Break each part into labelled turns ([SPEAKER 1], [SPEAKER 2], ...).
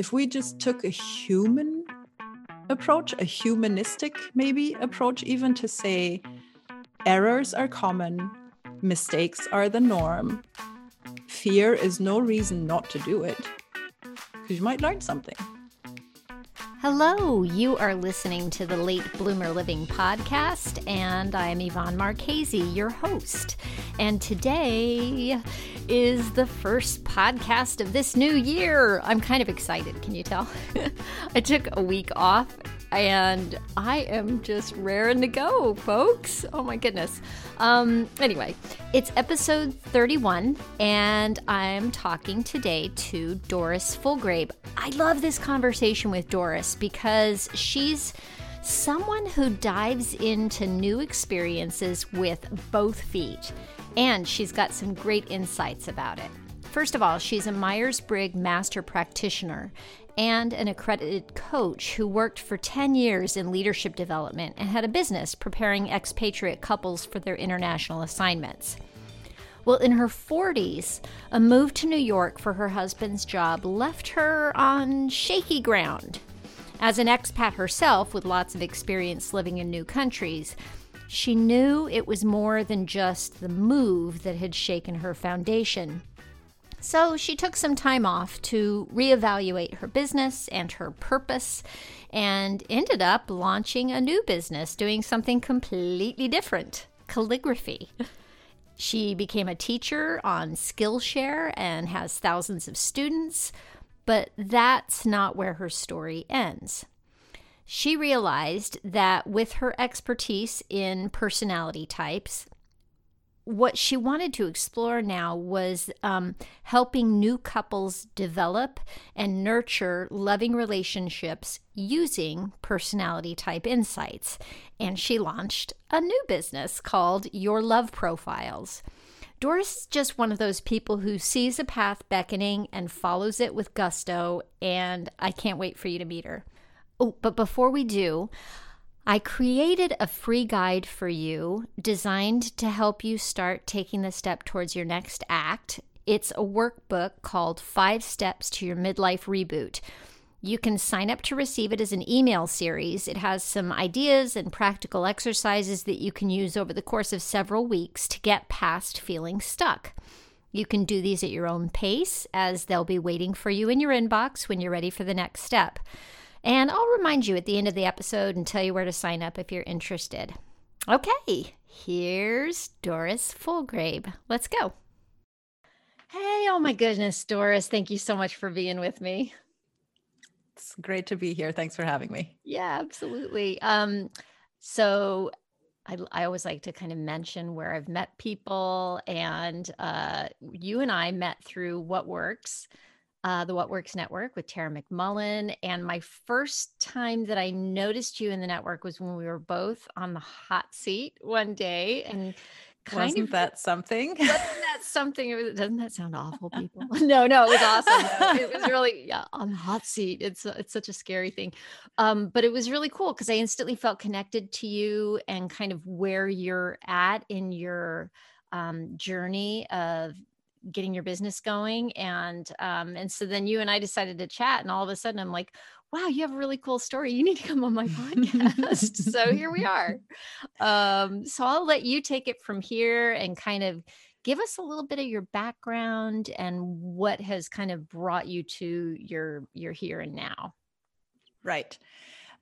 [SPEAKER 1] if we just took a human approach, a humanistic maybe approach, even to say errors are common, mistakes are the norm, fear is no reason not to do it, because you might learn something.
[SPEAKER 2] Hello, you are listening to the Late Bloomer Living podcast, and I'm Yvonne Marchese, your host. And today is the first podcast of this new year. I'm kind of excited, can you tell? I took a week off and I am just raring to go, folks. Oh my goodness. Um, anyway, it's episode 31, and I'm talking today to Doris Fulgrave. I love this conversation with Doris because she's someone who dives into new experiences with both feet, and she's got some great insights about it. First of all, she's a Myers Briggs master practitioner and an accredited coach who worked for 10 years in leadership development and had a business preparing expatriate couples for their international assignments. Well, in her 40s, a move to New York for her husband's job left her on shaky ground. As an expat herself with lots of experience living in new countries, she knew it was more than just the move that had shaken her foundation. So she took some time off to reevaluate her business and her purpose and ended up launching a new business, doing something completely different calligraphy. She became a teacher on Skillshare and has thousands of students, but that's not where her story ends. She realized that with her expertise in personality types, what she wanted to explore now was um, helping new couples develop and nurture loving relationships using personality type insights. And she launched a new business called Your Love Profiles. Doris is just one of those people who sees a path beckoning and follows it with gusto, and I can't wait for you to meet her. Oh, but before we do, I created a free guide for you designed to help you start taking the step towards your next act. It's a workbook called Five Steps to Your Midlife Reboot. You can sign up to receive it as an email series. It has some ideas and practical exercises that you can use over the course of several weeks to get past feeling stuck. You can do these at your own pace, as they'll be waiting for you in your inbox when you're ready for the next step. And I'll remind you at the end of the episode and tell you where to sign up if you're interested. Okay, here's Doris Fulgrave. Let's go. Hey, oh my goodness, Doris, thank you so much for being with me.
[SPEAKER 1] It's great to be here. Thanks for having me.
[SPEAKER 2] Yeah, absolutely. Um, so I, I always like to kind of mention where I've met people, and uh, you and I met through What Works uh, the What Works Network with Tara McMullin. And my first time that I noticed you in the network was when we were both on the hot seat one day. And
[SPEAKER 1] kind wasn't of, that something?
[SPEAKER 2] Wasn't that something? It was, doesn't that sound awful, people? no, no, it was awesome. It was really yeah on the hot seat. It's it's such a scary thing, um, but it was really cool because I instantly felt connected to you and kind of where you're at in your um, journey of getting your business going and um and so then you and I decided to chat and all of a sudden I'm like wow you have a really cool story. You need to come on my podcast. So here we are. Um so I'll let you take it from here and kind of give us a little bit of your background and what has kind of brought you to your your here and now.
[SPEAKER 1] Right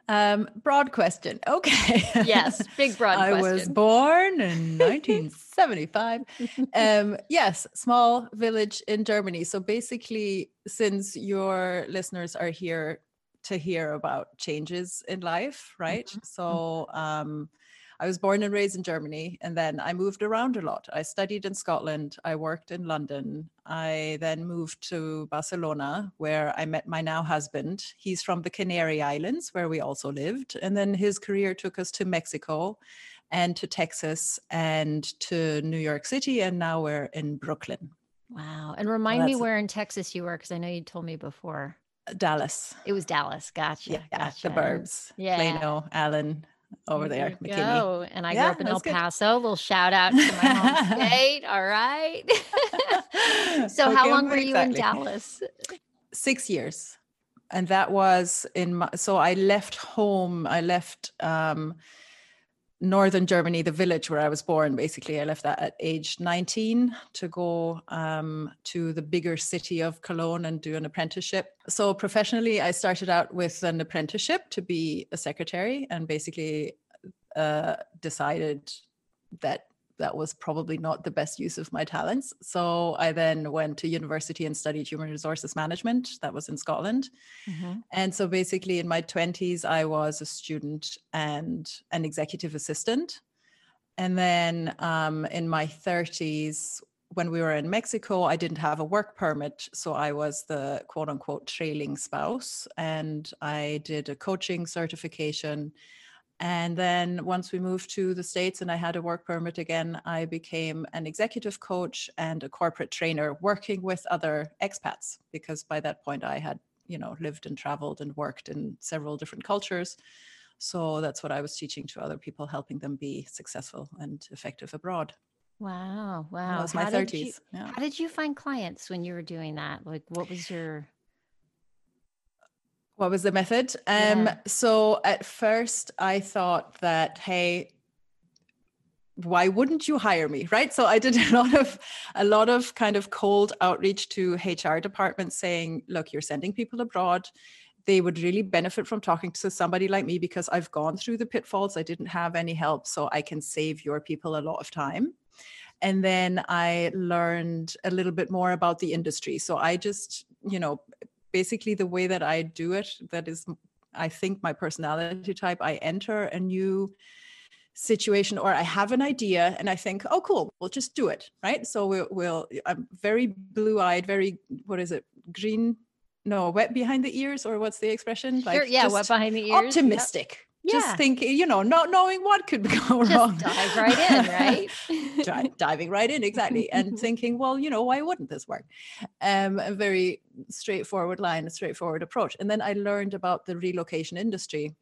[SPEAKER 1] um, broad question. Okay.
[SPEAKER 2] Yes, big broad
[SPEAKER 1] I
[SPEAKER 2] question.
[SPEAKER 1] was born in 1975. um, yes, small village in Germany. So basically, since your listeners are here to hear about changes in life, right? Mm-hmm. So um, I was born and raised in Germany, and then I moved around a lot. I studied in Scotland, I worked in London. I then moved to Barcelona, where I met my now husband. He's from the Canary Islands, where we also lived. And then his career took us to Mexico and to Texas and to New York City. And now we're in Brooklyn.
[SPEAKER 2] Wow. And remind me where in Texas you were, because I know you told me before.
[SPEAKER 1] Dallas.
[SPEAKER 2] It was Dallas. Gotcha.
[SPEAKER 1] Yeah,
[SPEAKER 2] gotcha.
[SPEAKER 1] the burbs. Yeah. Plano, Allen, over there,
[SPEAKER 2] McKinney. Go. And I yeah, grew up in El Paso. Good. Little shout out to my home state. All right. so, okay, how long were you exactly. in Dallas?
[SPEAKER 1] Six years. and that was in my, so I left home. I left um, northern Germany, the village where I was born. Basically, I left that at age 19 to go um, to the bigger city of Cologne and do an apprenticeship. So professionally, I started out with an apprenticeship to be a secretary, and basically uh, decided that that was probably not the best use of my talents. So I then went to university and studied human resources management. That was in Scotland. Mm-hmm. And so basically, in my 20s, I was a student and an executive assistant. And then um, in my 30s, when we were in Mexico, I didn't have a work permit. So I was the quote unquote trailing spouse. And I did a coaching certification and then once we moved to the States and I had a work permit again, I became an executive coach and a corporate trainer working with other expats because by that point I had, you know, lived and traveled and worked in several different cultures. So that's what I was teaching to other people, helping them be successful and effective abroad.
[SPEAKER 2] Wow. Wow. That
[SPEAKER 1] was my how 30s. Did
[SPEAKER 2] you, yeah. How did you find clients when you were doing that? Like, what was your
[SPEAKER 1] what was the method? Um, yeah. So at first, I thought that, hey, why wouldn't you hire me right? So i did a lot of a lot of kind of cold outreach to hr departments saying look you're sending people abroad. They would really benefit from talking to somebody like me because i've gone through the pitfalls. I didn't have any help so i can save your people a lot of time. And then i learned a little bit more about the industry. So i just you know basically the way that I do it. That is, I think, my personality type. I enter a new situation or I have an idea and I think, oh, cool, we'll just do it. Right. So we'll, we'll I'm very blue eyed, very, what is it, green? No, wet behind the ears, or what's the expression?
[SPEAKER 2] Like sure, yeah, wet behind the ears.
[SPEAKER 1] Optimistic yeah. just thinking, you know, not knowing what could go
[SPEAKER 2] just
[SPEAKER 1] wrong.
[SPEAKER 2] Dive right in,
[SPEAKER 1] right? diving right in, exactly. And thinking, well, you know, why wouldn't this work? Um, a very straightforward line, a straightforward approach. And then I learned about the relocation industry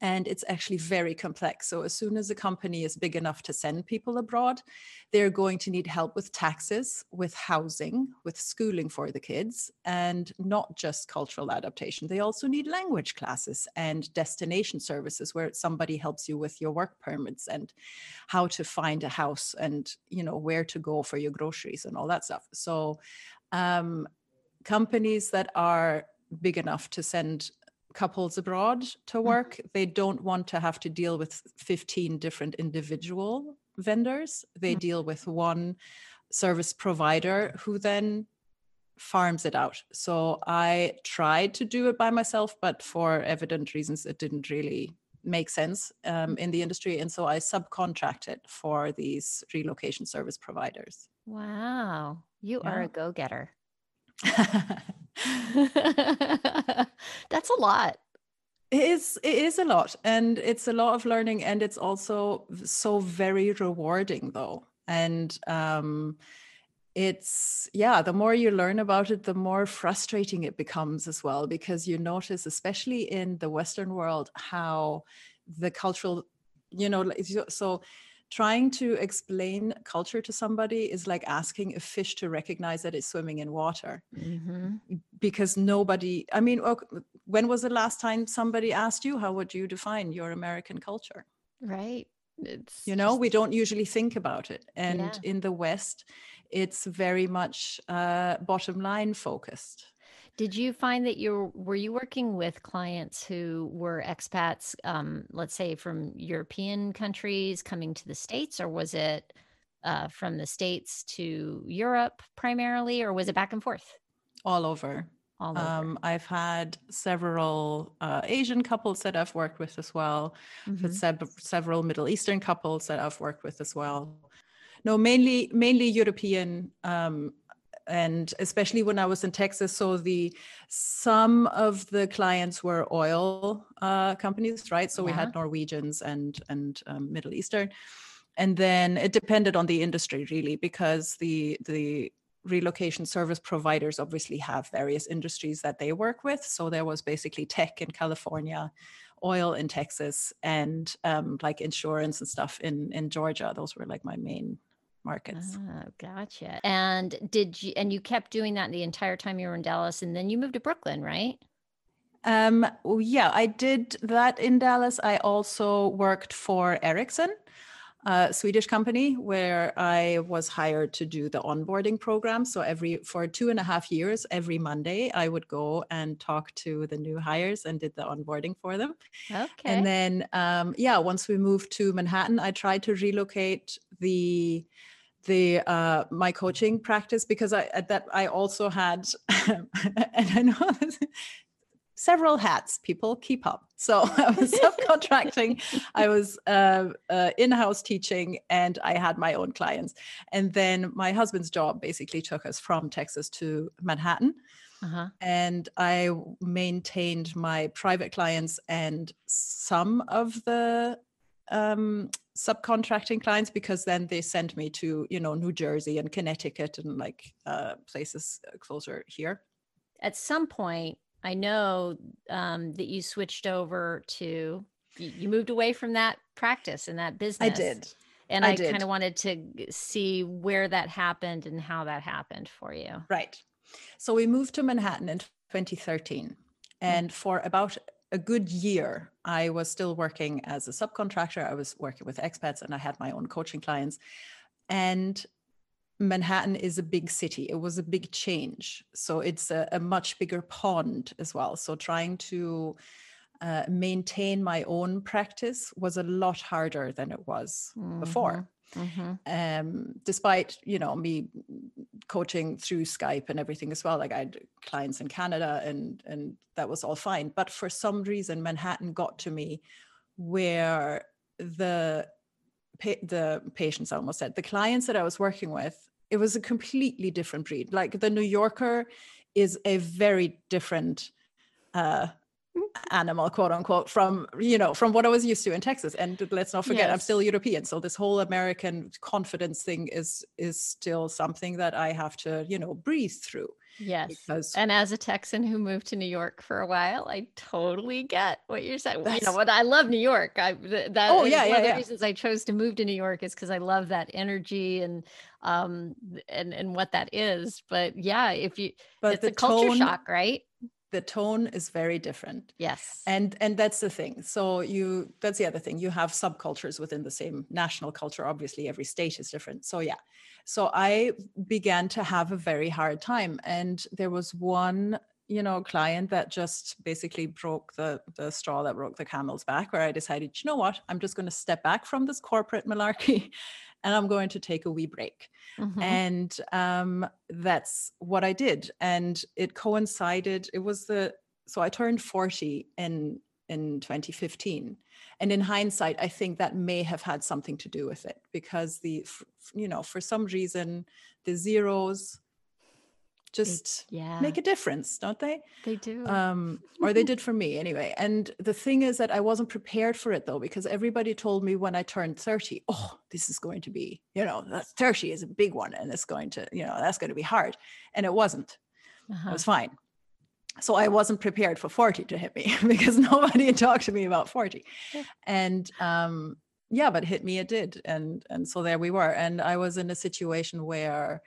[SPEAKER 1] and it's actually very complex. So, as soon as a company is big enough to send people abroad, they're going to need help with taxes, with housing, with schooling for the kids, and not just cultural adaptation. They also need language classes and destination services where somebody helps you with your work permits and how to find a house and you know where to go for your groceries and all that stuff. So, um, companies that are big enough to send couples abroad to mm. work, mm-hmm. they don't want to have to deal with 15 different individual vendors. They mm-hmm. deal with one service provider who then farms it out. So I tried to do it by myself, but for evident reasons, it didn't really make sense um, in the industry. And so I subcontracted for these relocation service providers.
[SPEAKER 2] Wow. You yeah. are a go getter. That's a lot.
[SPEAKER 1] It is it is a lot and it's a lot of learning and it's also so very rewarding though. And um it's yeah, the more you learn about it, the more frustrating it becomes as well because you notice especially in the western world how the cultural you know so trying to explain culture to somebody is like asking a fish to recognize that it's swimming in water. Mm-hmm. because nobody i mean when was the last time somebody asked you how would you define your american culture?
[SPEAKER 2] Right. It's
[SPEAKER 1] you know just... we don't usually think about it. And yeah. in the west it's very much uh, bottom line focused
[SPEAKER 2] did you find that you were you working with clients who were expats, um, let's say from European countries coming to the states, or was it uh, from the states to Europe primarily, or was it back and forth?
[SPEAKER 1] All over. All over. Um, I've had several uh, Asian couples that I've worked with as well. Mm-hmm. several Middle Eastern couples that I've worked with as well. No, mainly mainly European um, and especially when I was in Texas. So the some of the clients were oil uh, companies, right? So yeah. we had Norwegians and and um, Middle Eastern, and then it depended on the industry really, because the the relocation service providers obviously have various industries that they work with. So there was basically tech in California, oil in Texas, and um, like insurance and stuff in in Georgia. Those were like my main markets.
[SPEAKER 2] Oh, gotcha. And did you and you kept doing that the entire time you were in Dallas and then you moved to Brooklyn, right?
[SPEAKER 1] Um, yeah, I did that in Dallas. I also worked for Ericsson, a Swedish company, where I was hired to do the onboarding program. So every for two and a half years, every Monday, I would go and talk to the new hires and did the onboarding for them.
[SPEAKER 2] Okay.
[SPEAKER 1] And then, um, yeah, once we moved to Manhattan, I tried to relocate the the uh, my coaching practice because I at that I also had and I know this, several hats people keep up. So i was subcontracting i was uh, uh, in-house teaching and i had my own clients. And then my husband's job basically took us from texas to manhattan.
[SPEAKER 2] Uh-huh.
[SPEAKER 1] and i maintained my private clients and some of the um, subcontracting clients because then they sent me to you know new jersey and connecticut and like uh, places closer here.
[SPEAKER 2] At some point, I know um, that you switched over to you, moved away from that practice and that business.
[SPEAKER 1] i did
[SPEAKER 2] and
[SPEAKER 1] I
[SPEAKER 2] I, kind of wanted to see where that happened and how that happened for you.
[SPEAKER 1] Right. So we moved to Manhattan in 2013. And for about a good year, I was still working as a subcontractor. I was working with expats and I had my own coaching clients. And Manhattan is a big city. It was a big change. So it's a, a much bigger pond as well. So trying to uh, maintain my own practice was a lot harder than it was before
[SPEAKER 2] hmm
[SPEAKER 1] um, despite you know me coaching through Skype and everything as well. Like I had clients in Canada, and and that was all fine. But for some reason, Manhattan got to me, where the pa- the patients I almost said the clients that I was working with, it was a completely different breed. Like the New Yorker is a very different. Uh, animal quote unquote from you know from what i was used to in texas and let's not forget i'm still european so this whole american confidence thing is is still something that i have to you know breathe through
[SPEAKER 2] Yes.
[SPEAKER 1] because
[SPEAKER 2] And as a Texan who moved to New York for a while, I totally get what you're saying. You know what? I love New York. I that
[SPEAKER 1] Oh,
[SPEAKER 2] is
[SPEAKER 1] yeah,
[SPEAKER 2] one
[SPEAKER 1] yeah,
[SPEAKER 2] of the reasons I chose to move to New York is because I love that energy and um and and what that is. But yeah, if you
[SPEAKER 1] but
[SPEAKER 2] it's
[SPEAKER 1] the
[SPEAKER 2] a culture
[SPEAKER 1] tone
[SPEAKER 2] shock, right?
[SPEAKER 1] The tone is very different.
[SPEAKER 2] Yes.
[SPEAKER 1] and and that's the thing. So you that's the other thing. You have subcultures within the same national culture. Obviously every state is different. So yeah. So i began to have a very hard time. And there was one you know client that just basically broke the the straw that broke the camel's back where i decided you know what? I'm just going to step back from this corporate malarkey and i'm going to take a wee break
[SPEAKER 2] Mhm.
[SPEAKER 1] and um, that's what I did. And it coincided. It was the so I turned forty in in 2015, and in hindsight, I think that may have had something to do with it because the you know for some reason the zeros just
[SPEAKER 2] yeah,
[SPEAKER 1] make a difference, don't they?
[SPEAKER 2] they do.
[SPEAKER 1] um or they did for me anyway and the thing is that i wasn't prepared for it though because everybody told me when i turned 30 oh this is going to be you know that's 30 is a big one and it's going to you know that's going to be hard and it wasn't it
[SPEAKER 2] Uh-huh.
[SPEAKER 1] was fine so i wasn't prepared for 40 to hit me because nobody had talked to me about 40
[SPEAKER 2] Yeah.
[SPEAKER 1] and um yeah but hit me it did and and so there we were and i was in a situation where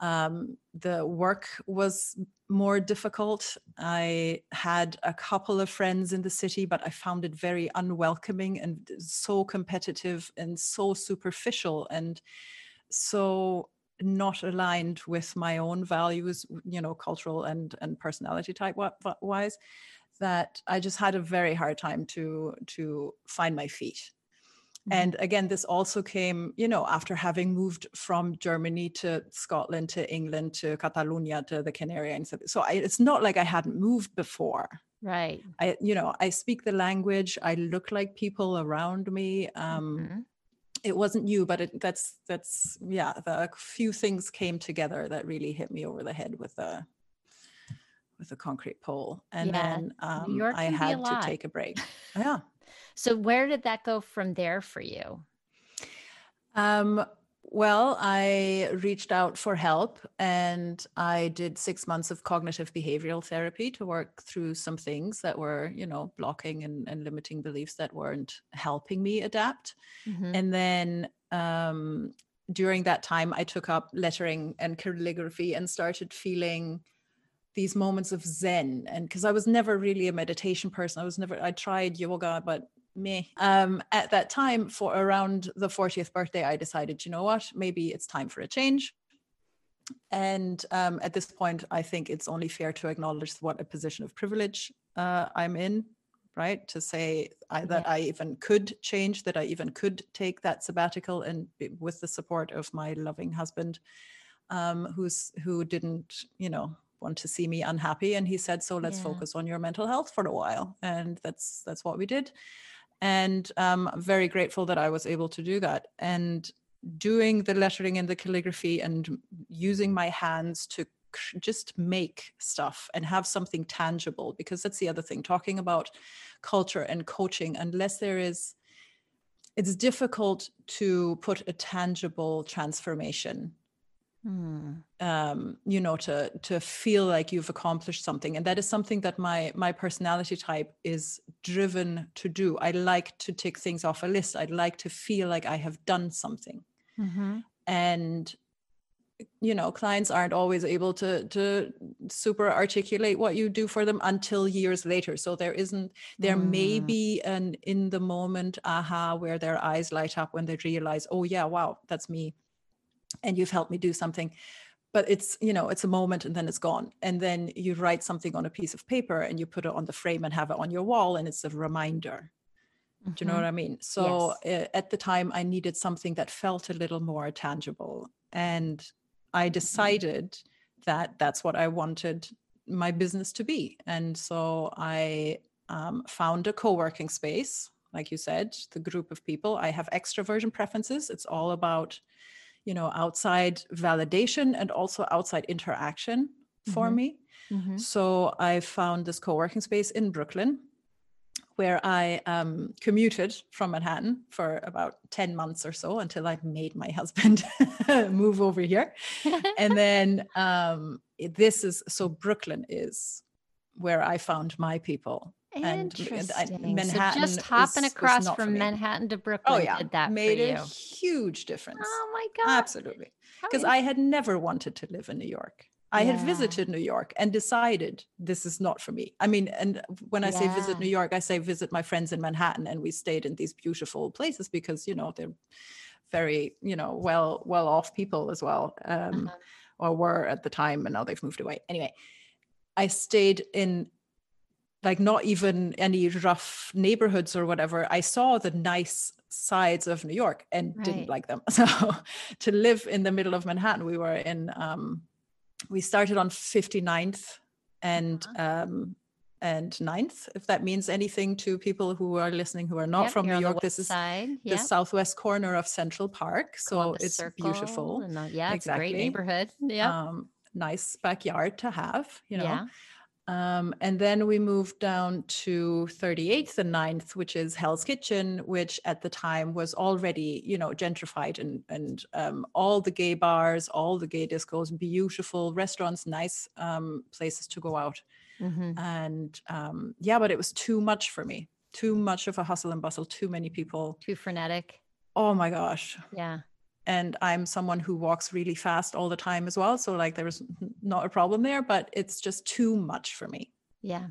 [SPEAKER 1] um, the work was more difficult. I had a couple of friends in the city, but I found it very unwelcoming and so competitive and so superficial and so not aligned with my own values, you know, cultural and and personality type wi- wi- wise, that I just had a very hard time to to find my feet.
[SPEAKER 2] Mhm.
[SPEAKER 1] And again, this also came, you know, after having moved from Germany to Scotland to England to Catalonia to the Canary Islands. So I, it's not like I hadn't moved before.
[SPEAKER 2] right.
[SPEAKER 1] I, you know, I speak the language. I look like people around me. Um,
[SPEAKER 2] Mhm.
[SPEAKER 1] It wasn't new, but it, that's that's yeah. The a few things came together that really hit me over the head with a with a concrete pole, and
[SPEAKER 2] Yeah,
[SPEAKER 1] then um, I
[SPEAKER 2] can be a
[SPEAKER 1] had to take a break. Yeah.
[SPEAKER 2] So where did that go from there for you?
[SPEAKER 1] Um, well, I reached out for help and I did six months of cognitive behavioral therapy to work through some things that were, you know, blocking and, and limiting beliefs that weren't helping me adapt.
[SPEAKER 2] Mhm.
[SPEAKER 1] And then um, during that time, I took up lettering and calligraphy and started feeling these moments of zen and because i was never really a meditation person i was never i tried yoga but me um at that time for around the 40th birthday i decided you know what? Maybe it's time for a change. And um, at this point i think it's only fair to acknowledge what a position of privilege uh, i'm in right? To say I, that i even could change that i even could take that sabbatical and with the support of my loving husband um, who's who didn't you know want to see me unhappy and he said so let's yeah. focus on your mental health for a while. And that's that's what we did. And um, I'm very grateful that I was able to do that. And doing the lettering and the calligraphy and using my hands to just make stuff and have something tangible because that's the other thing talking about culture and coaching unless there is it's difficult to put a tangible transformation Mm. Um, you know, to to feel like you've accomplished something, and that is something that my my personality type is driven to do. I like to tick things off a list. I'd like to feel like I have done something, mm-hmm. and you know, clients aren't always able to to super articulate what you do for them until years later. So there isn't there mm. may be an in the moment aha where their eyes light up when they realize, oh yeah, wow, that's me and you've helped me do something but it's you know it's a moment and then it's gone and then you write something on a piece of paper and you put it on the frame and have it on your wall and it's a reminder mm-hmm. do you know what
[SPEAKER 2] mm-hmm.
[SPEAKER 1] i mean so yes. uh, at the time i needed something that felt a little more tangible and i mm-hmm. decided mm-hmm. that that's what i wanted my business to be and so i um, found a co-working space like you said the group of people i have extroversion preferences it's all about you know outside validation and also outside interaction for mm-hmm. me mm-hmm. so i found this co-working space in brooklyn where I um, commuted from Manhattan for about 10 months or so until I made my husband move over here. and then um, this is so Brooklyn is where I found my people.
[SPEAKER 2] Interesting. And, Manhattan so just hopping is, across is from Manhattan to oh, Brooklyn oh, yeah. did that
[SPEAKER 1] made
[SPEAKER 2] a
[SPEAKER 1] huge difference.
[SPEAKER 2] Oh my god!
[SPEAKER 1] Absolutely, because I had never wanted to live in New York. I yeah. had visited New York and decided this is not for me. I mean, and when I yeah. say visit New York, I say visit my friends in Manhattan, and we stayed in these beautiful places because you know they're very you know well well off people as well, um, uh-huh. or were at the time, and now they've moved away. Anyway, I stayed in like not even any rough neighborhoods or whatever. I saw the nice sides of New York and right. didn't like them. So to live in the middle of Manhattan, we were in um we started on 59th and uh-huh. um and 9th, if that means anything to people who are listening who are not yep, from New York. This is
[SPEAKER 2] side.
[SPEAKER 1] the southwest corner of Central Park. So it's
[SPEAKER 2] Circle
[SPEAKER 1] beautiful.
[SPEAKER 2] The, yeah, exactly. it's a great neighborhood. Yeah. Um,
[SPEAKER 1] nice backyard to have, you know. Yeah. Um, and then we moved down to 38th and 9th, which is Hell's Kitchen, which at the time was already, you know, gentrified and and um, all the gay bars, all the gay discos, beautiful restaurants, nice um, places to go out. Mm-hmm. And um, yeah, but it was too much for me. Too much of a hustle and bustle. Too many people.
[SPEAKER 2] Too frenetic.
[SPEAKER 1] Oh my gosh.
[SPEAKER 2] Yeah
[SPEAKER 1] and i'm someone who walks really fast all the time as well so like there's not a problem there but it's just too much for me.
[SPEAKER 2] Yeah.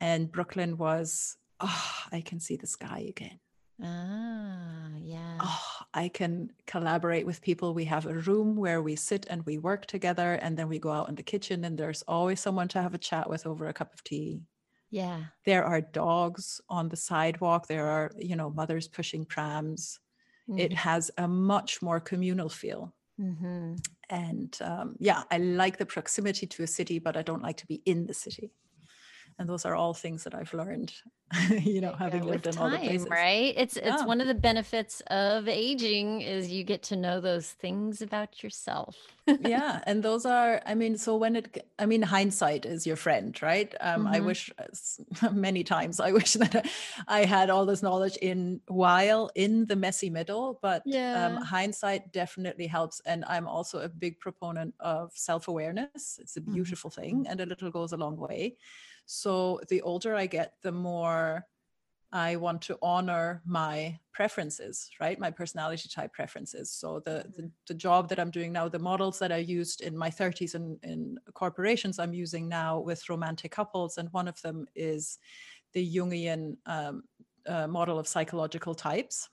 [SPEAKER 1] And brooklyn was oh i can see the sky again.
[SPEAKER 2] Ah yeah.
[SPEAKER 1] Oh i can collaborate with people. We have a room where we sit and we work together and then we go out in the kitchen and there's always someone to have a chat with over a cup of tea.
[SPEAKER 2] Yeah.
[SPEAKER 1] There are dogs on the sidewalk. There are you know mothers pushing prams mm-hmm. it has a much more communal feel. Mm-hmm. And um, yeah, I like the proximity to a city, but I don't like to be in the city and those are all things that I've learned, you know, having yeah, lived in time, all the places.
[SPEAKER 2] Right? It's yeah. it's one of the benefits of aging is you get to know those things about yourself.
[SPEAKER 1] yeah, and those are, I mean, so when it, I mean, hindsight is your friend, right? Um, mm-hmm. I wish many times I wish that I had all this knowledge in while in the messy middle, but um, yeah. um, hindsight definitely helps. And I'm also a big proponent of self awareness. It's a mm-hmm. beautiful mm-hmm. thing, and a little goes a long way. So the older I get, the more I want to honor my preferences, right? My personality type preferences. So the, the, the job that I'm doing now, the models that I used in my 30s in, in corporations, I'm using now with romantic couples, and one of them is the Jungian um, uh, model of psychological types,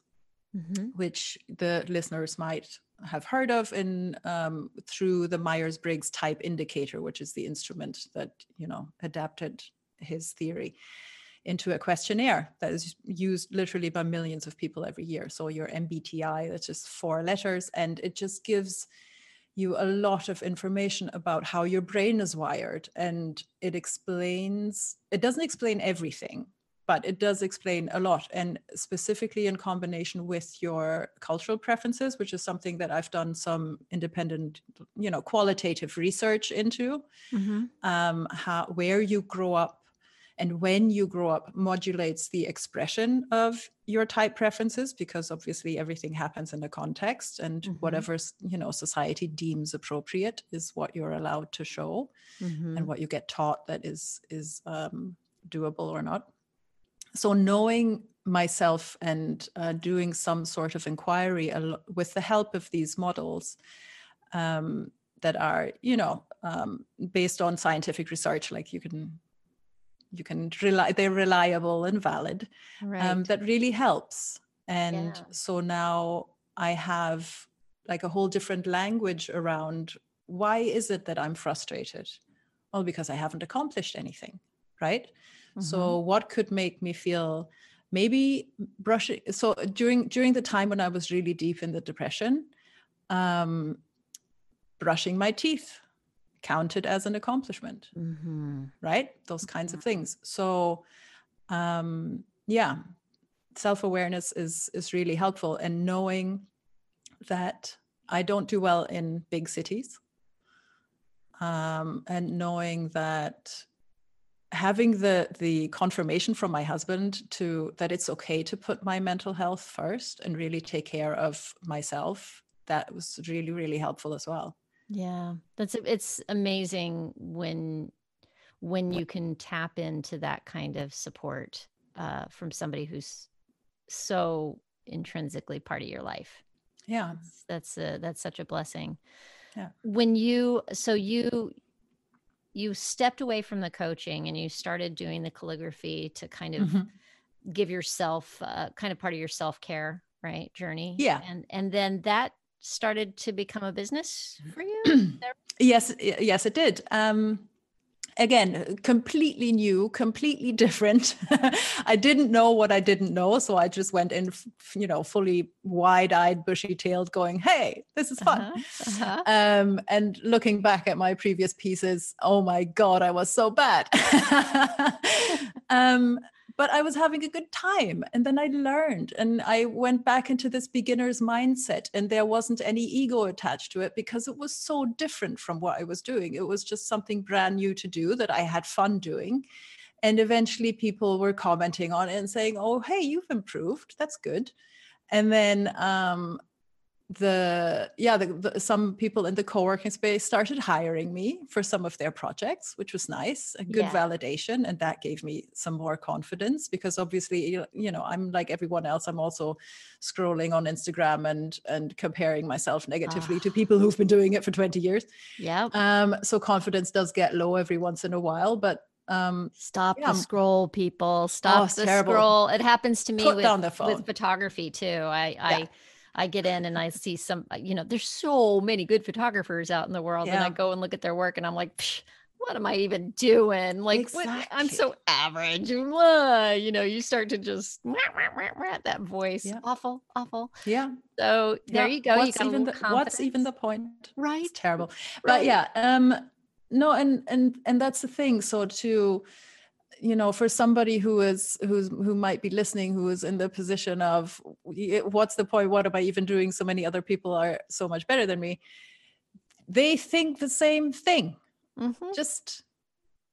[SPEAKER 1] mm-hmm. which the listeners might have heard of in um, through the Myers Briggs Type Indicator, which is the instrument that you know adapted his theory into a questionnaire that is used literally by millions of people every year. So your MBTI, that's just four letters, and it just gives you a lot of information about how your brain is wired. And it explains, it doesn't explain everything, but it does explain a lot. And specifically in combination with your cultural preferences, which is something that I've done some independent, you know, qualitative research into, mm-hmm. um, how, where you grow up and when you grow up modulates the expression of your type preferences because obviously everything happens in a context and mm-hmm. whatever you know society deems appropriate is what you're allowed to show mm-hmm. and what you get taught that is is um, doable or not so knowing myself and uh, doing some sort of inquiry al- with the help of these models um, that are you know um, based on scientific research like you can you can rely they're reliable and valid um, right. um, that really helps and yeah. so now i have like a whole different language around why is it that i'm frustrated well because i haven't accomplished anything right mm-hmm. so what could make me feel maybe brushing so during during the time when i was really deep in the depression um brushing my teeth counted as an accomplishment mm-hmm. right those kinds of things so um yeah self-awareness is is really helpful and knowing that i don't do well in big cities um and knowing that having the the confirmation from my husband to that it's okay to put my mental health first and really take care of myself that was really really helpful as well
[SPEAKER 2] yeah, that's it's amazing when when you can tap into that kind of support uh, from somebody who's so intrinsically part of your life.
[SPEAKER 1] Yeah,
[SPEAKER 2] that's that's, a, that's such a blessing.
[SPEAKER 1] Yeah.
[SPEAKER 2] When you so you you stepped away from the coaching and you started doing the calligraphy to kind of mm-hmm. give yourself uh, kind of part of your self care right journey.
[SPEAKER 1] Yeah,
[SPEAKER 2] and and then that started to become a business for you?
[SPEAKER 1] yes, yes, it did. Um, again completely new completely different. I didn't know what i didn't know so i just went in you know fully wide-eyed bushy-tailed going hey this is fun. Uh-huh, uh-huh. Um, and looking back at my previous pieces oh my god i was so bad. Um, but I was having a good time. And then I learned and I went back into this beginner's mindset, and there wasn't any ego attached to it because it was so different from what I was doing. It was just something brand new to do that I had fun doing. And eventually people were commenting on it and saying, Oh, hey, you've improved. That's good. And then um, the yeah the, the, some people in the co-working space started hiring me for some of their projects which was nice a good yeah. validation and that gave me some more confidence because obviously you know i'm like everyone else i'm also scrolling on instagram and and comparing myself negatively to ah. people who've been doing it for 20 years
[SPEAKER 2] yeah
[SPEAKER 1] um so confidence does get low every once in a while but um
[SPEAKER 2] stop yeah. the scroll people stop oh, the terrible. scroll it happens to me Put with, with photography too i yeah. i I get in and I see some, uh, you know, there's so many good photographers out in the world, yeah. and I go and look at their work, and I'm like, what am I even doing? Like, exactly. what, I'm so average. you know, you start to just that voice, yeah. awful, awful.
[SPEAKER 1] Yeah.
[SPEAKER 2] So there yeah. you go.
[SPEAKER 1] What's
[SPEAKER 2] you
[SPEAKER 1] even the, what's even the point?
[SPEAKER 2] Right.
[SPEAKER 1] It's terrible. Right. But yeah, um, no, and and and that's the thing. So to you know for somebody who is who's who might be listening who is in the position of what's the point? What am i even doing? So many other people are so much better than me. They think the same thing. Mm-hmm. just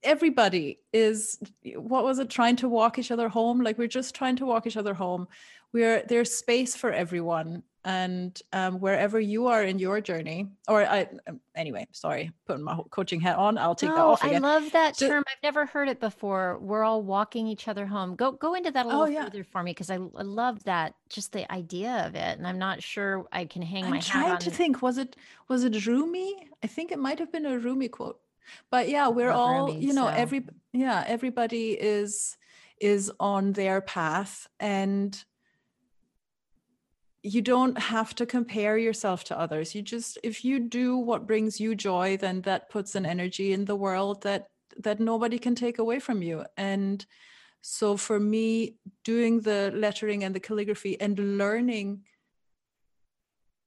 [SPEAKER 1] everybody is what was it? Trying to walk each other home? Like we're just trying to walk each other home. We're there's space for everyone and um, wherever you are in your journey or i um, anyway sorry putting my coaching hat on i'll take
[SPEAKER 2] no,
[SPEAKER 1] that off again.
[SPEAKER 2] i love that so, term i've never heard it before we're all walking each other home go go into that a oh, little oh, yeah. further for me because I, I love that just the idea of it and i'm not sure i can hang
[SPEAKER 1] I'm
[SPEAKER 2] my
[SPEAKER 1] trying
[SPEAKER 2] to
[SPEAKER 1] think was it was it rumi i think it might have been a rumi quote but yeah we're all Rumi, you know so. every yeah everybody is is on their path and you don't have to compare yourself to others. You just if you do what brings you joy then that puts an energy in the world that that nobody can take away from you. And so for me doing the lettering and the calligraphy and learning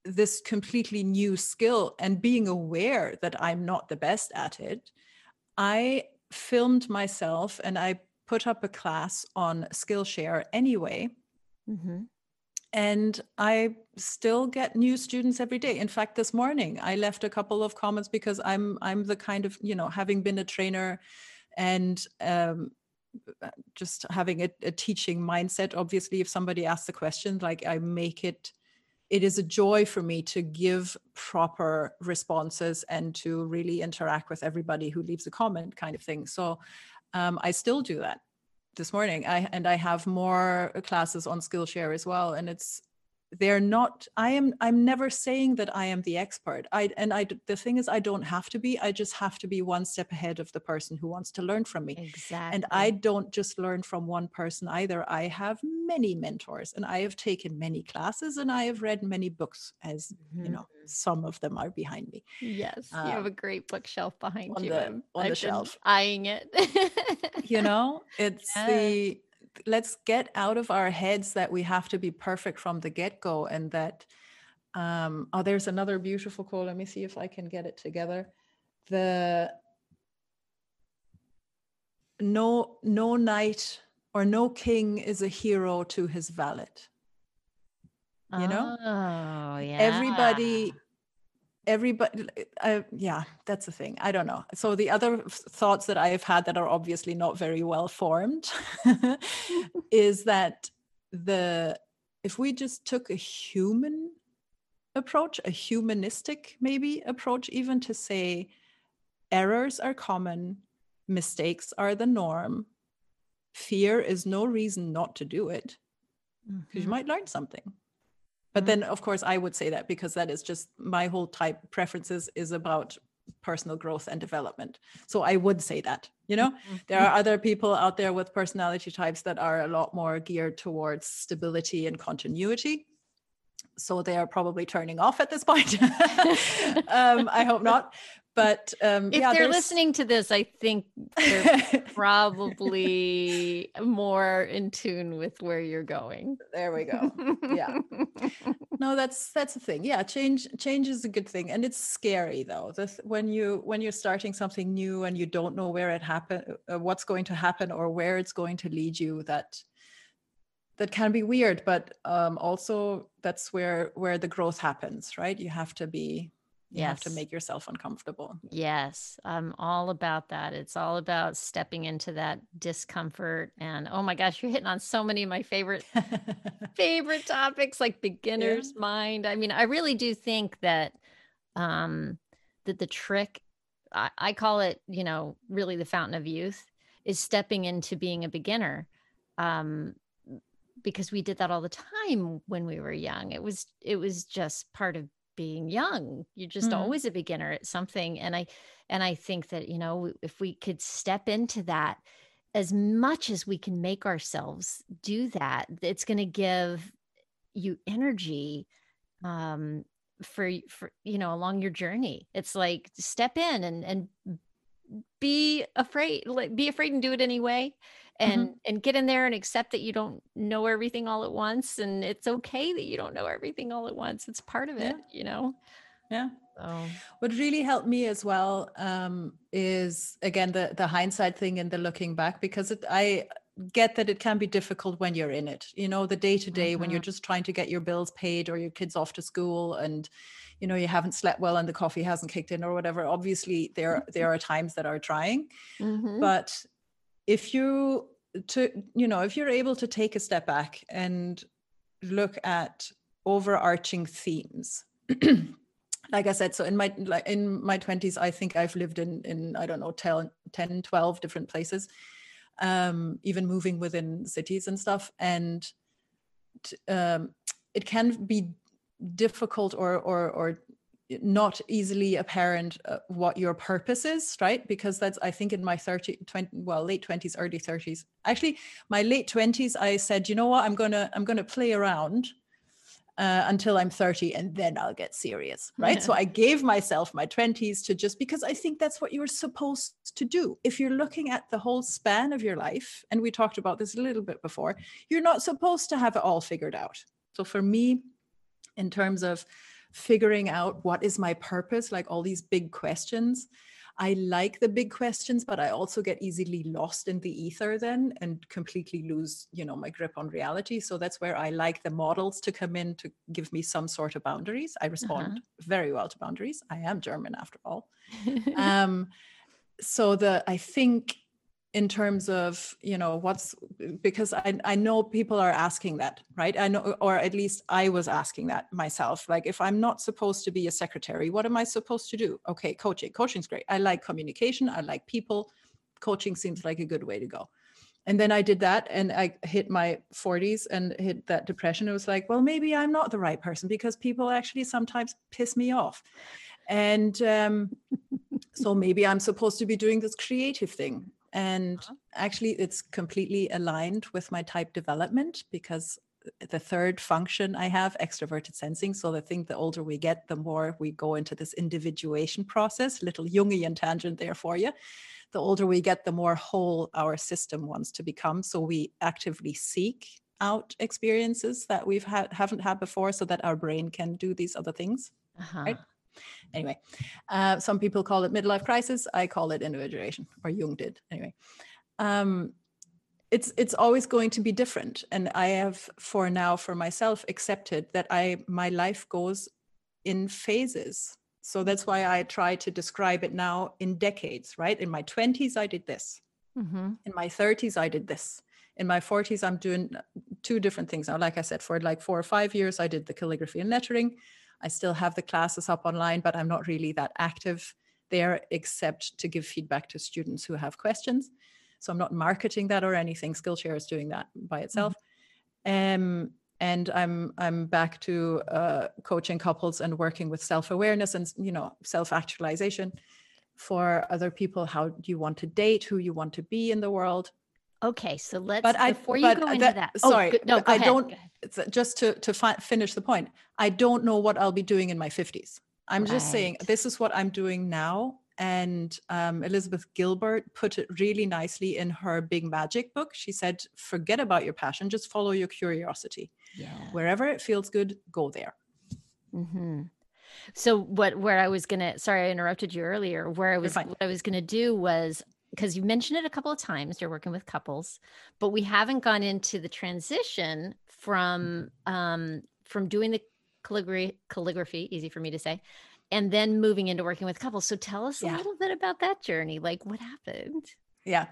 [SPEAKER 1] this completely new skill and being aware that i'm not the best at it i filmed myself and i put up a class on skillshare anyway mm-hmm and i still get new students every day. In fact this morning i left a couple of comments because i'm i'm the kind of you know having been a trainer and um, just having a, a teaching mindset obviously if somebody asks a question like i make it it is a joy for me to give proper responses and to really interact with everybody who leaves a comment kind of thing. So um, i still do that this morning. I, and i have more classes on skillshare as well and it's they're not i am i'm never saying that i am the expert. I and i the thing is i don't have to be. I just have to be one step ahead of the person who wants to learn from me.
[SPEAKER 2] Exactly
[SPEAKER 1] and i don't just learn from one person either. I have many mentors and i have taken many classes and i have read many books as mm-hmm. you know some of them are behind me.
[SPEAKER 2] Yes you have a um, great bookshelf behind
[SPEAKER 1] on
[SPEAKER 2] you
[SPEAKER 1] the, on I've the shelf.
[SPEAKER 2] eyeing it.
[SPEAKER 1] You know it's yeah. the let's get out of our heads that we have to be perfect from the get-go and that um oh there's another beautiful quote let me see if i can get it together. The no no knight or no king is a hero to his valet. You know?
[SPEAKER 2] Oh yeah.
[SPEAKER 1] Everybody everybody uh, yeah that's the thing i don't know so the other thoughts that i have had that are obviously not very well formed is that the if we just took a human approach a humanistic maybe approach even to say errors are common mistakes are the norm fear is no reason not to do it because mm-hmm. you might learn something but then of course i would say that because that is just my whole type preferences is about personal growth and development. So i would say that you know? Mm-hmm. there are other people out there with personality types that are a lot more geared towards stability and continuity. So they are probably turning off at this point. Um, i hope not but um,
[SPEAKER 2] if
[SPEAKER 1] yeah,
[SPEAKER 2] they're listening to this, I think they're probably more in tune with where you're going.
[SPEAKER 1] There we go. Yeah. no, that's that's the thing. Yeah, change change is a good thing, and it's scary though. This, when you when you're starting something new and you don't know where it happen, uh, what's going to happen, or where it's going to lead you, that that can be weird. But um, also, that's where where the growth happens, right? You have to be you yes. have to make yourself uncomfortable.
[SPEAKER 2] Yes, I'm all about that. It's all about stepping into that discomfort. And oh my gosh, you're hitting on so many of my favorite favorite topics, like beginner's yeah. mind. I mean, I really do think that um that the trick I, I call it, you know, really the fountain of youth is stepping into being a beginner. Um, because we did that all the time when we were young. It was it was just part of being young you're just mm. always a beginner at something and i and i think that you know if we could step into that as much as we can make ourselves do that it's going to give you energy um for for you know along your journey it's like step in and and be afraid like be afraid and do it anyway and mm-hmm. and get in there and accept that you don't know everything all at once and it's okay that you don't know everything all at once it's part of it you know
[SPEAKER 1] yeah so. what really helped me as well um, is again the the hindsight thing and the looking back because it, i get that it can be difficult when you're in it you know the day to day when you're mm-hmm. just trying to get your bills paid or your kids off to school and you know you haven't slept well and the coffee hasn't kicked in or whatever obviously there there are times that are trying mm-hmm. but if you to you know if you're able to take a step back and look at overarching themes like i said so in my like in my 20s i think i've lived in in i don't know 10, 10 12 different places um even moving within cities and stuff. And um it can be difficult or or or not easily apparent uh, what your purpose is right? Because that's i think in my 30 20 well late 20s early 30s actually my late 20s i said you know what? I'm gonna i'm gonna play around uh, until i'm 30 and then i'll get serious right? So i gave myself my 20s to just because i think that's what you're supposed to do. If you're looking at the whole span of your life and we talked about this a little bit before you're not supposed to have it all figured out. So for me in terms of figuring out what is my purpose, like all these big questions. I like the big questions, but I also get easily lost in the ether then and completely lose, you know, my grip on reality. So that's where I like the models to come in to give me some sort of boundaries. I respond uh-huh. very well to boundaries. I am German after all. um, so the I think in terms of you know what's because I, I know people are asking that right? I know or at least i was asking that myself. Like if i'm not supposed to be a secretary what am i supposed to do? Okay coaching. Coaching's great. I like communication. I like people. Coaching seems like a good way to go. And then i did that and i hit my 40s and hit that depression. It was like well maybe i'm not the right person because people actually sometimes piss me off. And um, so maybe i'm supposed to be doing this creative thing and uh-huh. actually, it's completely aligned with my type development because the third function I have, extroverted sensing. So I think the older we get, the more we go into this individuation process. Little Jungian tangent there for you. The older we get, the more whole our system wants to become. So we actively seek out experiences that we've had haven't had before, so that our brain can do these other things. Uh-huh. Right? Anyway, uh, some people call it midlife crisis. I call it individuation, or Jung did. Anyway, um, it's it's always going to be different, and I have for now for myself accepted that I my life goes in phases. So that's why I try to describe it now in decades. Right, in my twenties I did this. Mm-hmm. In my thirties I did this in my 40s i'm doing two different things now like i said for like four or five years i did the calligraphy and lettering I still have the classes up online, but I'm not really that active there except to give feedback to students who have questions. So I'm not marketing that or anything. Skillshare is doing that by itself. Mm-hmm. Um, and I'm I'm back to uh, coaching couples and working with self awareness and you know self actualization for other people. How do you want to date? Who you want to be in the world?
[SPEAKER 2] Okay, so let's but I, before you go into that. that oh, sorry, no,
[SPEAKER 1] I ahead, don't. Just to to fi- finish the point, I don't know what I'll be doing in my fifties. I'm right. just saying this is what I'm doing now. And um, Elizabeth Gilbert put it really nicely in her Big Magic book. She said, "Forget about your passion; just follow your curiosity. Yeah. Wherever it feels good, go there."
[SPEAKER 2] Mm-hmm. So what where I was gonna sorry I interrupted you earlier. Where I was what I was gonna do was because you mentioned it a couple of times you're working with couples but we haven't gone into the transition from um from doing the calligraphy calligraphy easy for me to say and then moving into working with couples. So tell us yeah. a little bit about that journey. Like what happened?
[SPEAKER 1] Yeah.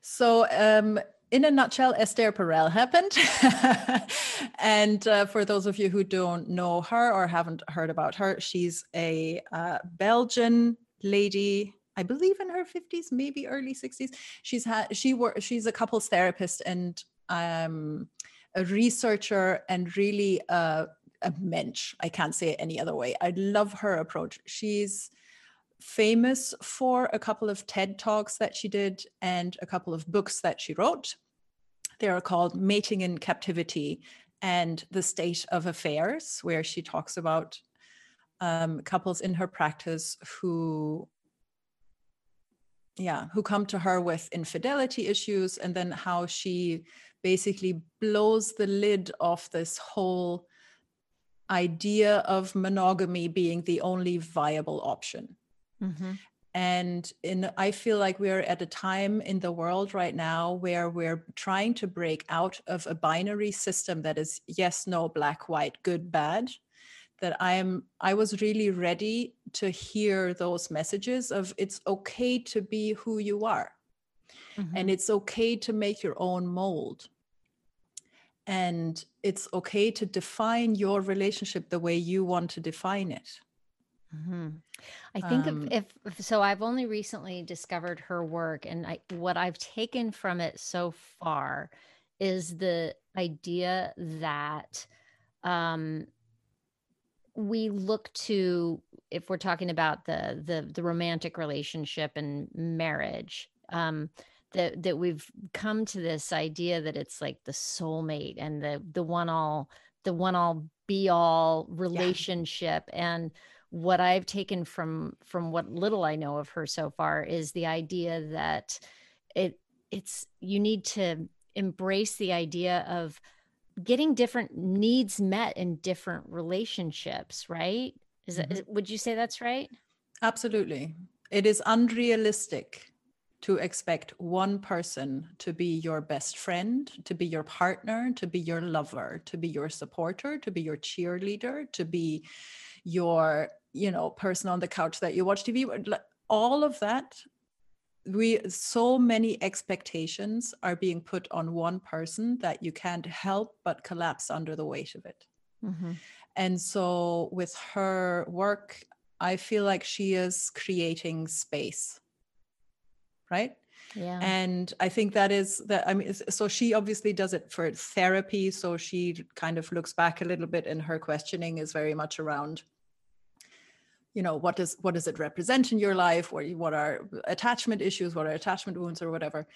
[SPEAKER 1] So um in a nutshell, Esther Perel happened. and uh, for those of you who don't know her or haven't heard about her, she's a uh, Belgian lady I believe in her 50s, maybe early 60s. She's had she were she's a couples therapist and um, a researcher and really a, a mensch. I can't say it any other way. I love her approach. She's famous for a couple of TED talks that she did and a couple of books that she wrote. They are called Mating in Captivity and The State of Affairs, where she talks about um, couples in her practice who yeah who come to her with infidelity issues and then how she basically blows the lid off this whole idea of monogamy being the only viable option mm-hmm. and in i feel like we're at a time in the world right now where we're trying to break out of a binary system that is yes no black white good bad that i'm i was really ready to hear those messages of it's okay to be who you are mm-hmm. and it's okay to make your own mold and it's okay to define your relationship the way you want to define it
[SPEAKER 2] Mm-hmm. I think um, if, if, so, I've only recently discovered her work, and I, what I've taken from it so far is the idea that um, we look to, if we're talking about the the, the romantic relationship and marriage, um, that that we've come to this idea that it's like the soulmate and the the one all the one all be all relationship yeah. and what I've taken from from what little I know of her so far is the idea that it it's you need to embrace the idea of getting different needs met in different relationships, right? Is, mm-hmm. would you say that's right?
[SPEAKER 1] Absolutely. It is unrealistic to expect one person to be your best friend, to be your partner, to be your lover, to be your supporter, to be your cheerleader, to be your you know person on the couch that you watch tv all of that we so many expectations are being put on one person that you can't help but collapse under the weight of it. Mm-hmm. and so with her work i feel like she is creating space right?
[SPEAKER 2] Yeah.
[SPEAKER 1] And i think that is that i mean so she obviously does it for therapy so she kind of looks back a little bit and her questioning is very much around you know what does what does it represent in your life? What what are attachment issues? What are attachment wounds or whatever?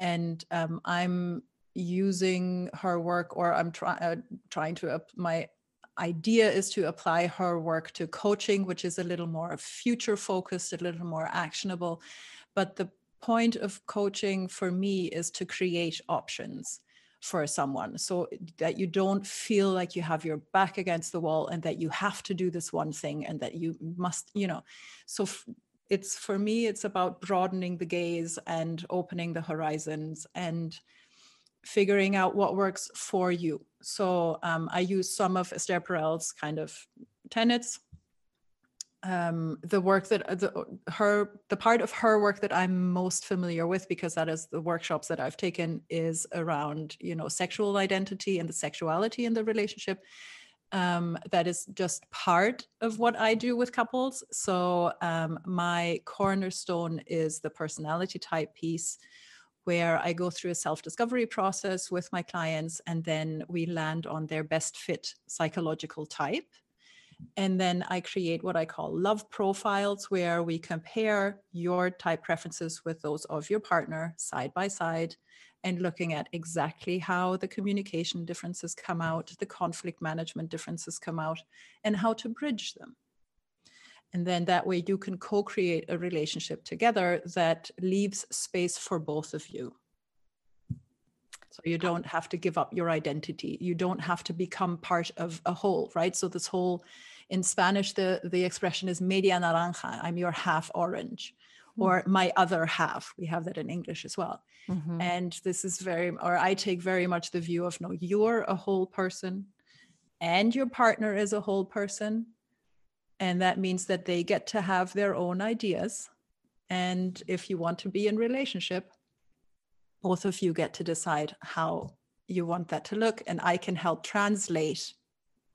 [SPEAKER 1] And um, i'm using her work or i'm trying uh, trying to my idea is to apply her work to coaching which is a little more future focused a little more actionable. But the point of coaching for me is to create options for someone so that you don't feel like you have your back against the wall and that you have to do this one thing and that you must you know. So f- it's for me it's about broadening the gaze and opening the horizons and figuring out what works for you. So um, i use some of esther perel's kind of tenets um, the work that uh, the, her the part of her work that I'm most familiar with because that is the workshops that I've taken is around you know sexual identity and the sexuality in the relationship. Um, that is just part of what I do with couples. So um, my cornerstone is the personality type piece, where I go through a self discovery process with my clients, and then we land on their best fit psychological type and then I create what I call love profiles, where we compare your type preferences with those of your partner side by side and looking at exactly how the communication differences come out, the conflict management differences come out, and how to bridge them. And then that way you can co create a relationship together that leaves space for both of you. So you don't have to give up your identity. You don't have to become part of a whole, right? So this whole in Spanish, the, the expression is media naranja. I'm your half orange mm-hmm. or my other half. We have that in English as well. Mm-hmm. And this is very, or I take very much the view of no, you're a whole person and your partner is a whole person. And that means that they get to have their own ideas. And if you want to be in relationship, both of you get to decide how you want that to look. And I can help translate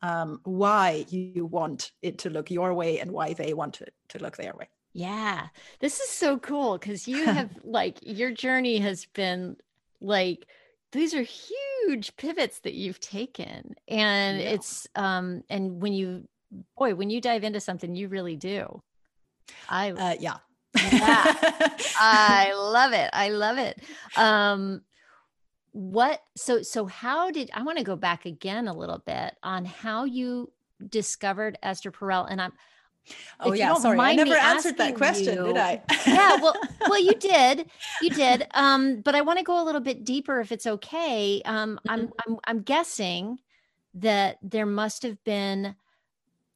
[SPEAKER 1] um, why you want it to look your way and why they want it to look their way.
[SPEAKER 2] Yeah, this is so cool because you have like your journey has been like these are huge pivots that you've taken and yeah. it's um and when you boy when you dive into something you really do
[SPEAKER 1] i uh, yeah
[SPEAKER 2] yeah i love it i love it um what so so how did i want to go back again a little bit on how you discovered esther perel and i'm
[SPEAKER 1] Oh yeah, sorry. I never answered that question, you, did I?
[SPEAKER 2] yeah, well, well, you did, you did. Um, but I want to go a little bit deeper, if it's okay. Um, I'm, mm-hmm. I'm, I'm guessing that there must have been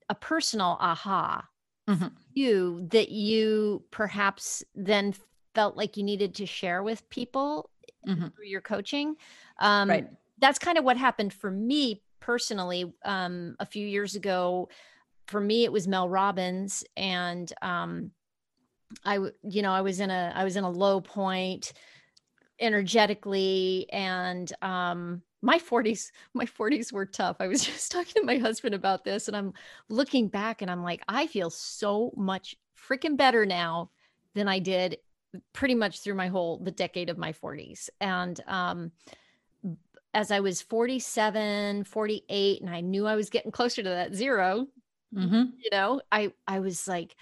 [SPEAKER 2] a personal aha mm-hmm. you that you perhaps then felt like you needed to share with people mm-hmm. through your coaching. Um, right. That's kind of what happened for me personally. Um, a few years ago, for me, it was Mel Robbins, and um, I, you know, I was in a, I was in a low point energetically and um my 40s my 40s were tough i was just talking to my husband about this and i'm looking back and i'm like i feel so much freaking better now than i did pretty much through my whole the decade of my 40s and um as i was 47 48 and i knew i was getting closer to that 0
[SPEAKER 1] mm-hmm.
[SPEAKER 2] you know i i was like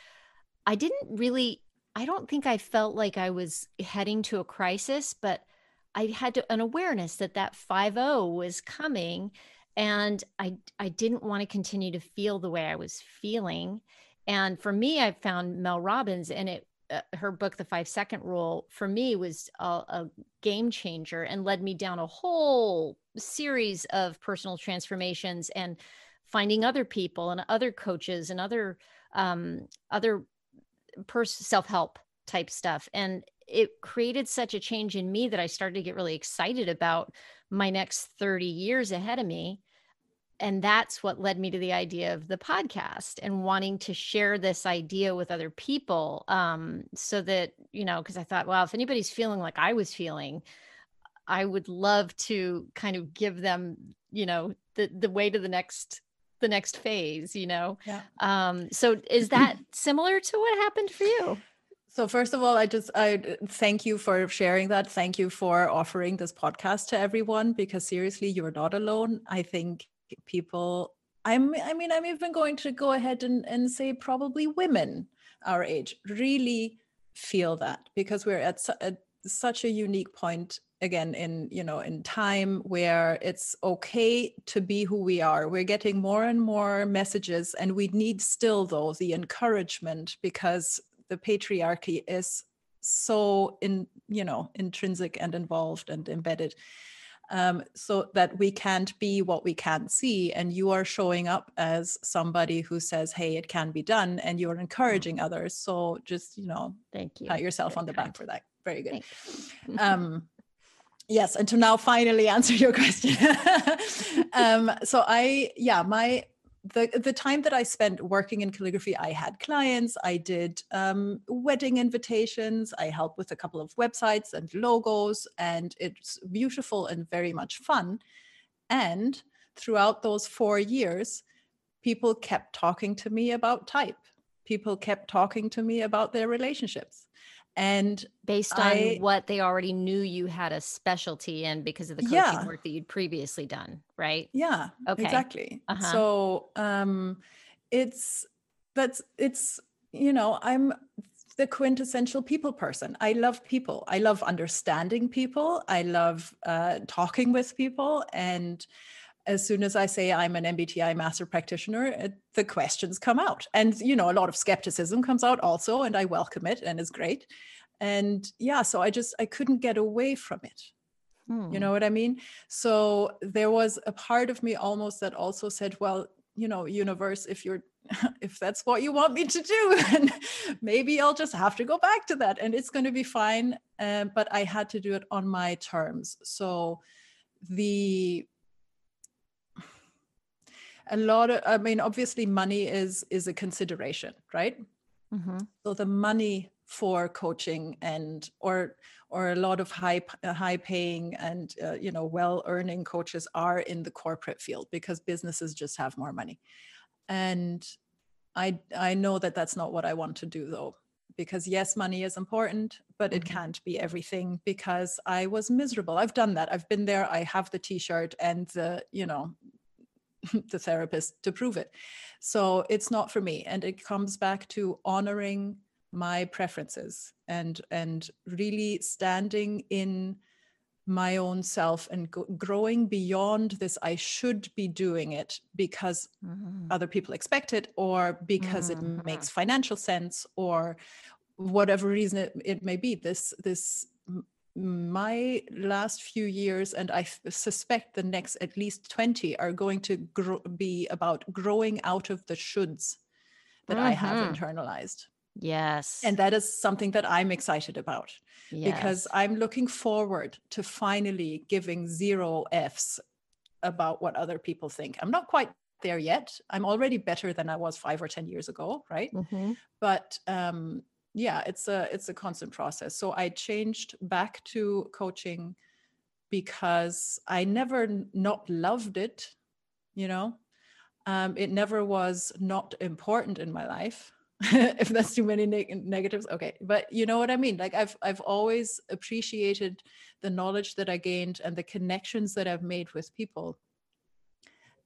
[SPEAKER 2] i didn't really i don't think i felt like i was heading to a crisis but i had an awareness that that 5-0 was coming and i i didn't want to continue to feel the way i was feeling. And for me i found mel robbins and it uh, her book the five second rule for me was a, a, game changer and led me down a whole series of personal transformations and finding other people and other coaches and other um, other pers- self-help type stuff. And it created such a change in me that i started to get really excited about my next 30 years ahead of me. And that's what led me to the idea of the podcast and wanting to share this idea with other people um, so that you know because i thought well if anybody's feeling like i was feeling i would love to kind of give them you know the the way to the next the next phase you know?
[SPEAKER 1] Yeah.
[SPEAKER 2] Um so is that similar to what happened for you
[SPEAKER 1] so first of all, I just I thank you for sharing that. Thank you for offering this podcast to everyone because seriously, you're not alone. I think people i'm i mean i'm even going to go ahead and, and say probably women our age really feel that because we're at, su- at such a unique point again in you know in time where it's okay to be who we are we're getting more and more messages and we need still though the encouragement because the patriarchy is so in you know intrinsic and involved and embedded um, so that we can't be what we can't see. And you are showing up as somebody who says, "Hey, it can be done," and you're encouraging others. So just you know,
[SPEAKER 2] thank you.
[SPEAKER 1] Pat yourself Very on the kind. back for that. Very good. um, yes, and to now finally answer your question. um, so I, yeah, my the the time that I spent working in calligraphy, I had clients, I did um, wedding invitations, I helped with a couple of websites and logos, and it's beautiful and very much fun. And throughout those four years, people kept talking to me about type. People kept talking to me about their relationships and
[SPEAKER 2] based on I, what they already knew you had a specialty in because of the coaching yeah. work that you'd previously done right?
[SPEAKER 1] Yeah okay. exactly. Uh-huh. so um it's that's it's you know i'm the quintessential people person. I love people. I love understanding people. I love uh, talking with people. And as soon as I say I'm an MBTI master practitioner, it, the questions come out. And, you know, a lot of skepticism comes out also, and I welcome it and it's great. And yeah, so I just, I couldn't get away from it. Hmm. You know what I mean? So there was a part of me almost that also said, well, you know, universe, if you're, if that's what you want me to do, and maybe I'll just have to go back to that and it's going to be fine. Uh, but I had to do it on my terms. So the, a lot of i mean obviously money is is a consideration right? Mm-hmm. so the money for coaching and or or a lot of high uh, high paying and uh, you know well earning coaches are in the corporate field because businesses just have more money. And i i know that that's not what i want to do though because yes money is important but it mm-hmm. can't be everything because i was miserable. I've done that. I've been there. I have the t-shirt and the you know the therapist to prove it. So it's not for me. And it comes back to honoring my preferences and and really standing in my own self and go, growing beyond this i should be doing it because mm-hmm. other people expect it or because mm-hmm. it makes financial sense or whatever reason it, it may be this this my last few years, and I suspect the next at least 20 are going to grow, be about growing out of the shoulds that mm-hmm. I have mm-hmm. internalized.
[SPEAKER 2] Yes.
[SPEAKER 1] And that is something that I'm excited about yes. because I'm looking forward to finally giving zero F's about what other people think. I'm not quite there yet. I'm already better than I was five or 10 years ago, right? Mm-hmm. But um, yeah it's a it's a constant process. So i changed back to coaching because i never not loved it you know? Um, it never was not important in my life if that's too many neg- negatives okay but you know what i mean? Like i've i've always appreciated the knowledge that i gained and the connections that i've made with people.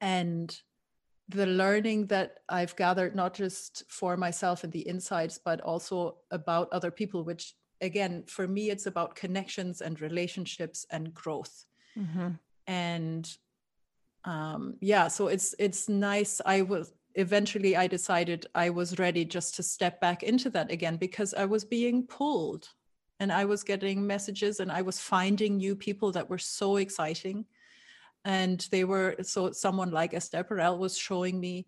[SPEAKER 1] And the learning that I've gathered, not just for myself and the insights, but also about other people, which again, for me, it's about connections and relationships and growth. Mm-hmm. And um, yeah, so it's it's nice. I was eventually I decided I was ready just to step back into that again because I was being pulled and I was getting messages and I was finding new people that were so exciting and they were so someone like Esther Perel was showing me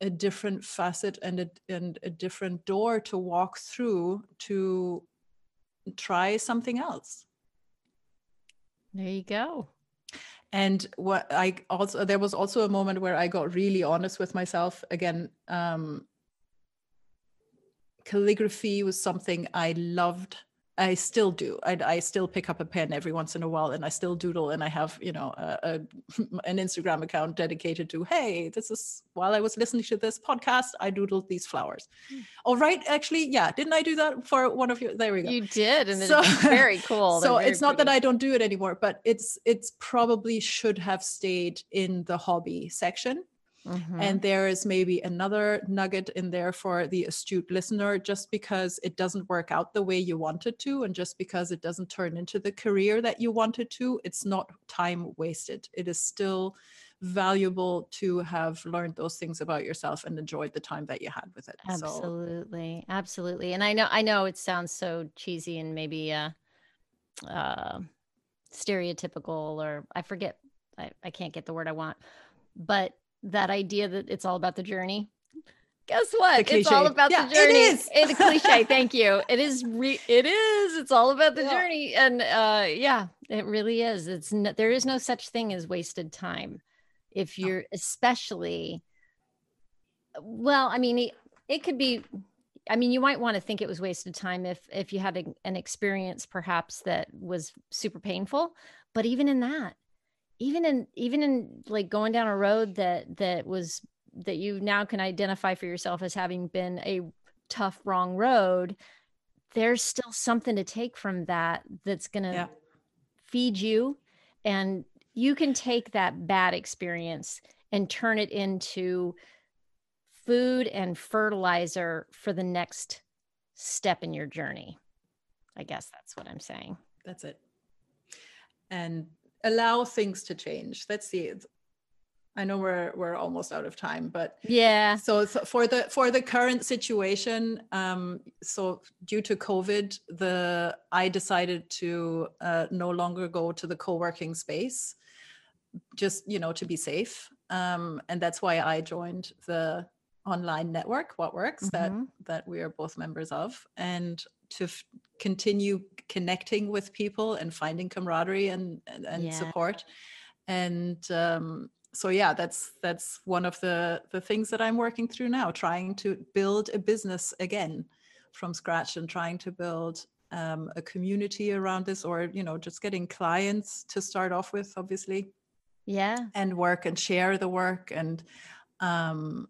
[SPEAKER 1] a different facet and a, and a different door to walk through to try something else.
[SPEAKER 2] There you go.
[SPEAKER 1] And what I also there was also a moment where I got really honest with myself again. Um, calligraphy was something I loved I still do. I, I, still pick up a pen every once in a while, and I still doodle. And I have, you know, a, a, an Instagram account dedicated to, hey, this is while I was listening to this podcast, I doodled these flowers. Mm. All right, actually, yeah, didn't I do that for one of you? There we go.
[SPEAKER 2] You did, and so, it's very cool.
[SPEAKER 1] so
[SPEAKER 2] very
[SPEAKER 1] it's not pretty. that I don't do it anymore, but it's it's probably should have stayed in the hobby section Mm-hmm. And there is maybe another nugget in there for the astute listener just because it doesn't work out the way you wanted to, and just because it doesn't turn into the career that you wanted to, it's not time wasted. It is still valuable to have learned those things about yourself and enjoyed the time that you had with it.
[SPEAKER 2] Absolutely. So. Absolutely. And I know I know it sounds so cheesy and maybe uh uh stereotypical or I forget I, I can't get the word I want. But that idea that it's all about the journey. Guess what? It's all about yeah, the journey. It is. it's a cliche. Thank you. It is. Re- it is. It's all about the yeah. journey, and uh, yeah, it really is. It's no, there is no such thing as wasted time, if you're especially. Well, I mean, it, it could be I mean, you might want to think it was wasted time if if you had a, an experience perhaps that was super painful. But even in that, even in even in like going down a road that that was that you now can identify for yourself as having been a tough wrong road there's still something to take from that that's going to yeah. feed you. And you can take that bad experience and turn it into food and fertilizer for the next step in your journey. I guess that's what i'm saying.
[SPEAKER 1] That's it. And allow things to change. Let's see. I know we're we're almost out of time, but
[SPEAKER 2] yeah.
[SPEAKER 1] So for the for the current situation, um, so due to COVID, the I decided to uh, no longer go to the co-working space, just you know to be safe, um, and that's why I joined the online network what works mm-hmm. that that we are both members of and to f- continue connecting with people and finding camaraderie and and, and yeah. support. And um, so yeah that's that's one of the the things that i'm working through now trying to build a business again from scratch and trying to build um, a community around this or you know just getting clients to start off with obviously.
[SPEAKER 2] Yeah.
[SPEAKER 1] And work and share the work and um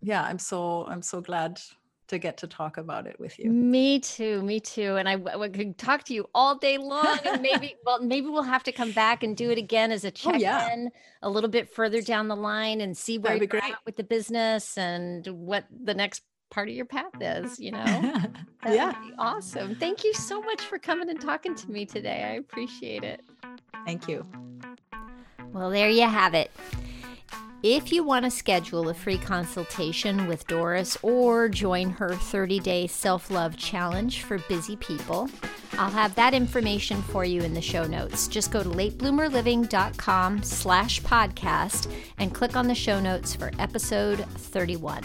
[SPEAKER 1] yeah i'm so i'm so glad to get to talk about it with you.
[SPEAKER 2] Me too. Me too. And I, I could talk to you all day long. And maybe, well, maybe we'll have to come back and do it again as a check in oh, yeah. a little bit further down the line and see where you're at with the business and what the next part of your path is, you know?
[SPEAKER 1] yeah.
[SPEAKER 2] Awesome. Thank you so much for coming and talking to me today. I appreciate it.
[SPEAKER 1] Thank you.
[SPEAKER 2] Well, there you have it. If you want to schedule a free consultation with Doris or join her 30 day self love challenge for busy people, I'll have that information for you in the show notes. Just go to latebloomerliving.com slash podcast and click on the show notes for episode 31.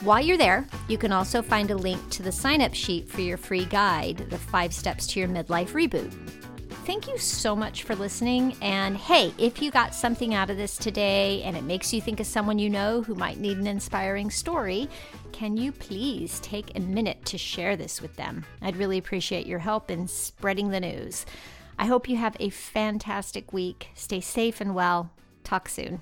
[SPEAKER 2] While you're there, you can also find a link to the sign up sheet for your free guide, The Five Steps to Your Midlife Reboot. Thank you so much for listening. And hey, if you got something out of this today and it makes you think of someone you know who might need an inspiring story, can you please take a minute to share this with them? I'd really appreciate your help in spreading the news. I hope you have a fantastic week. Stay safe and well. Talk soon.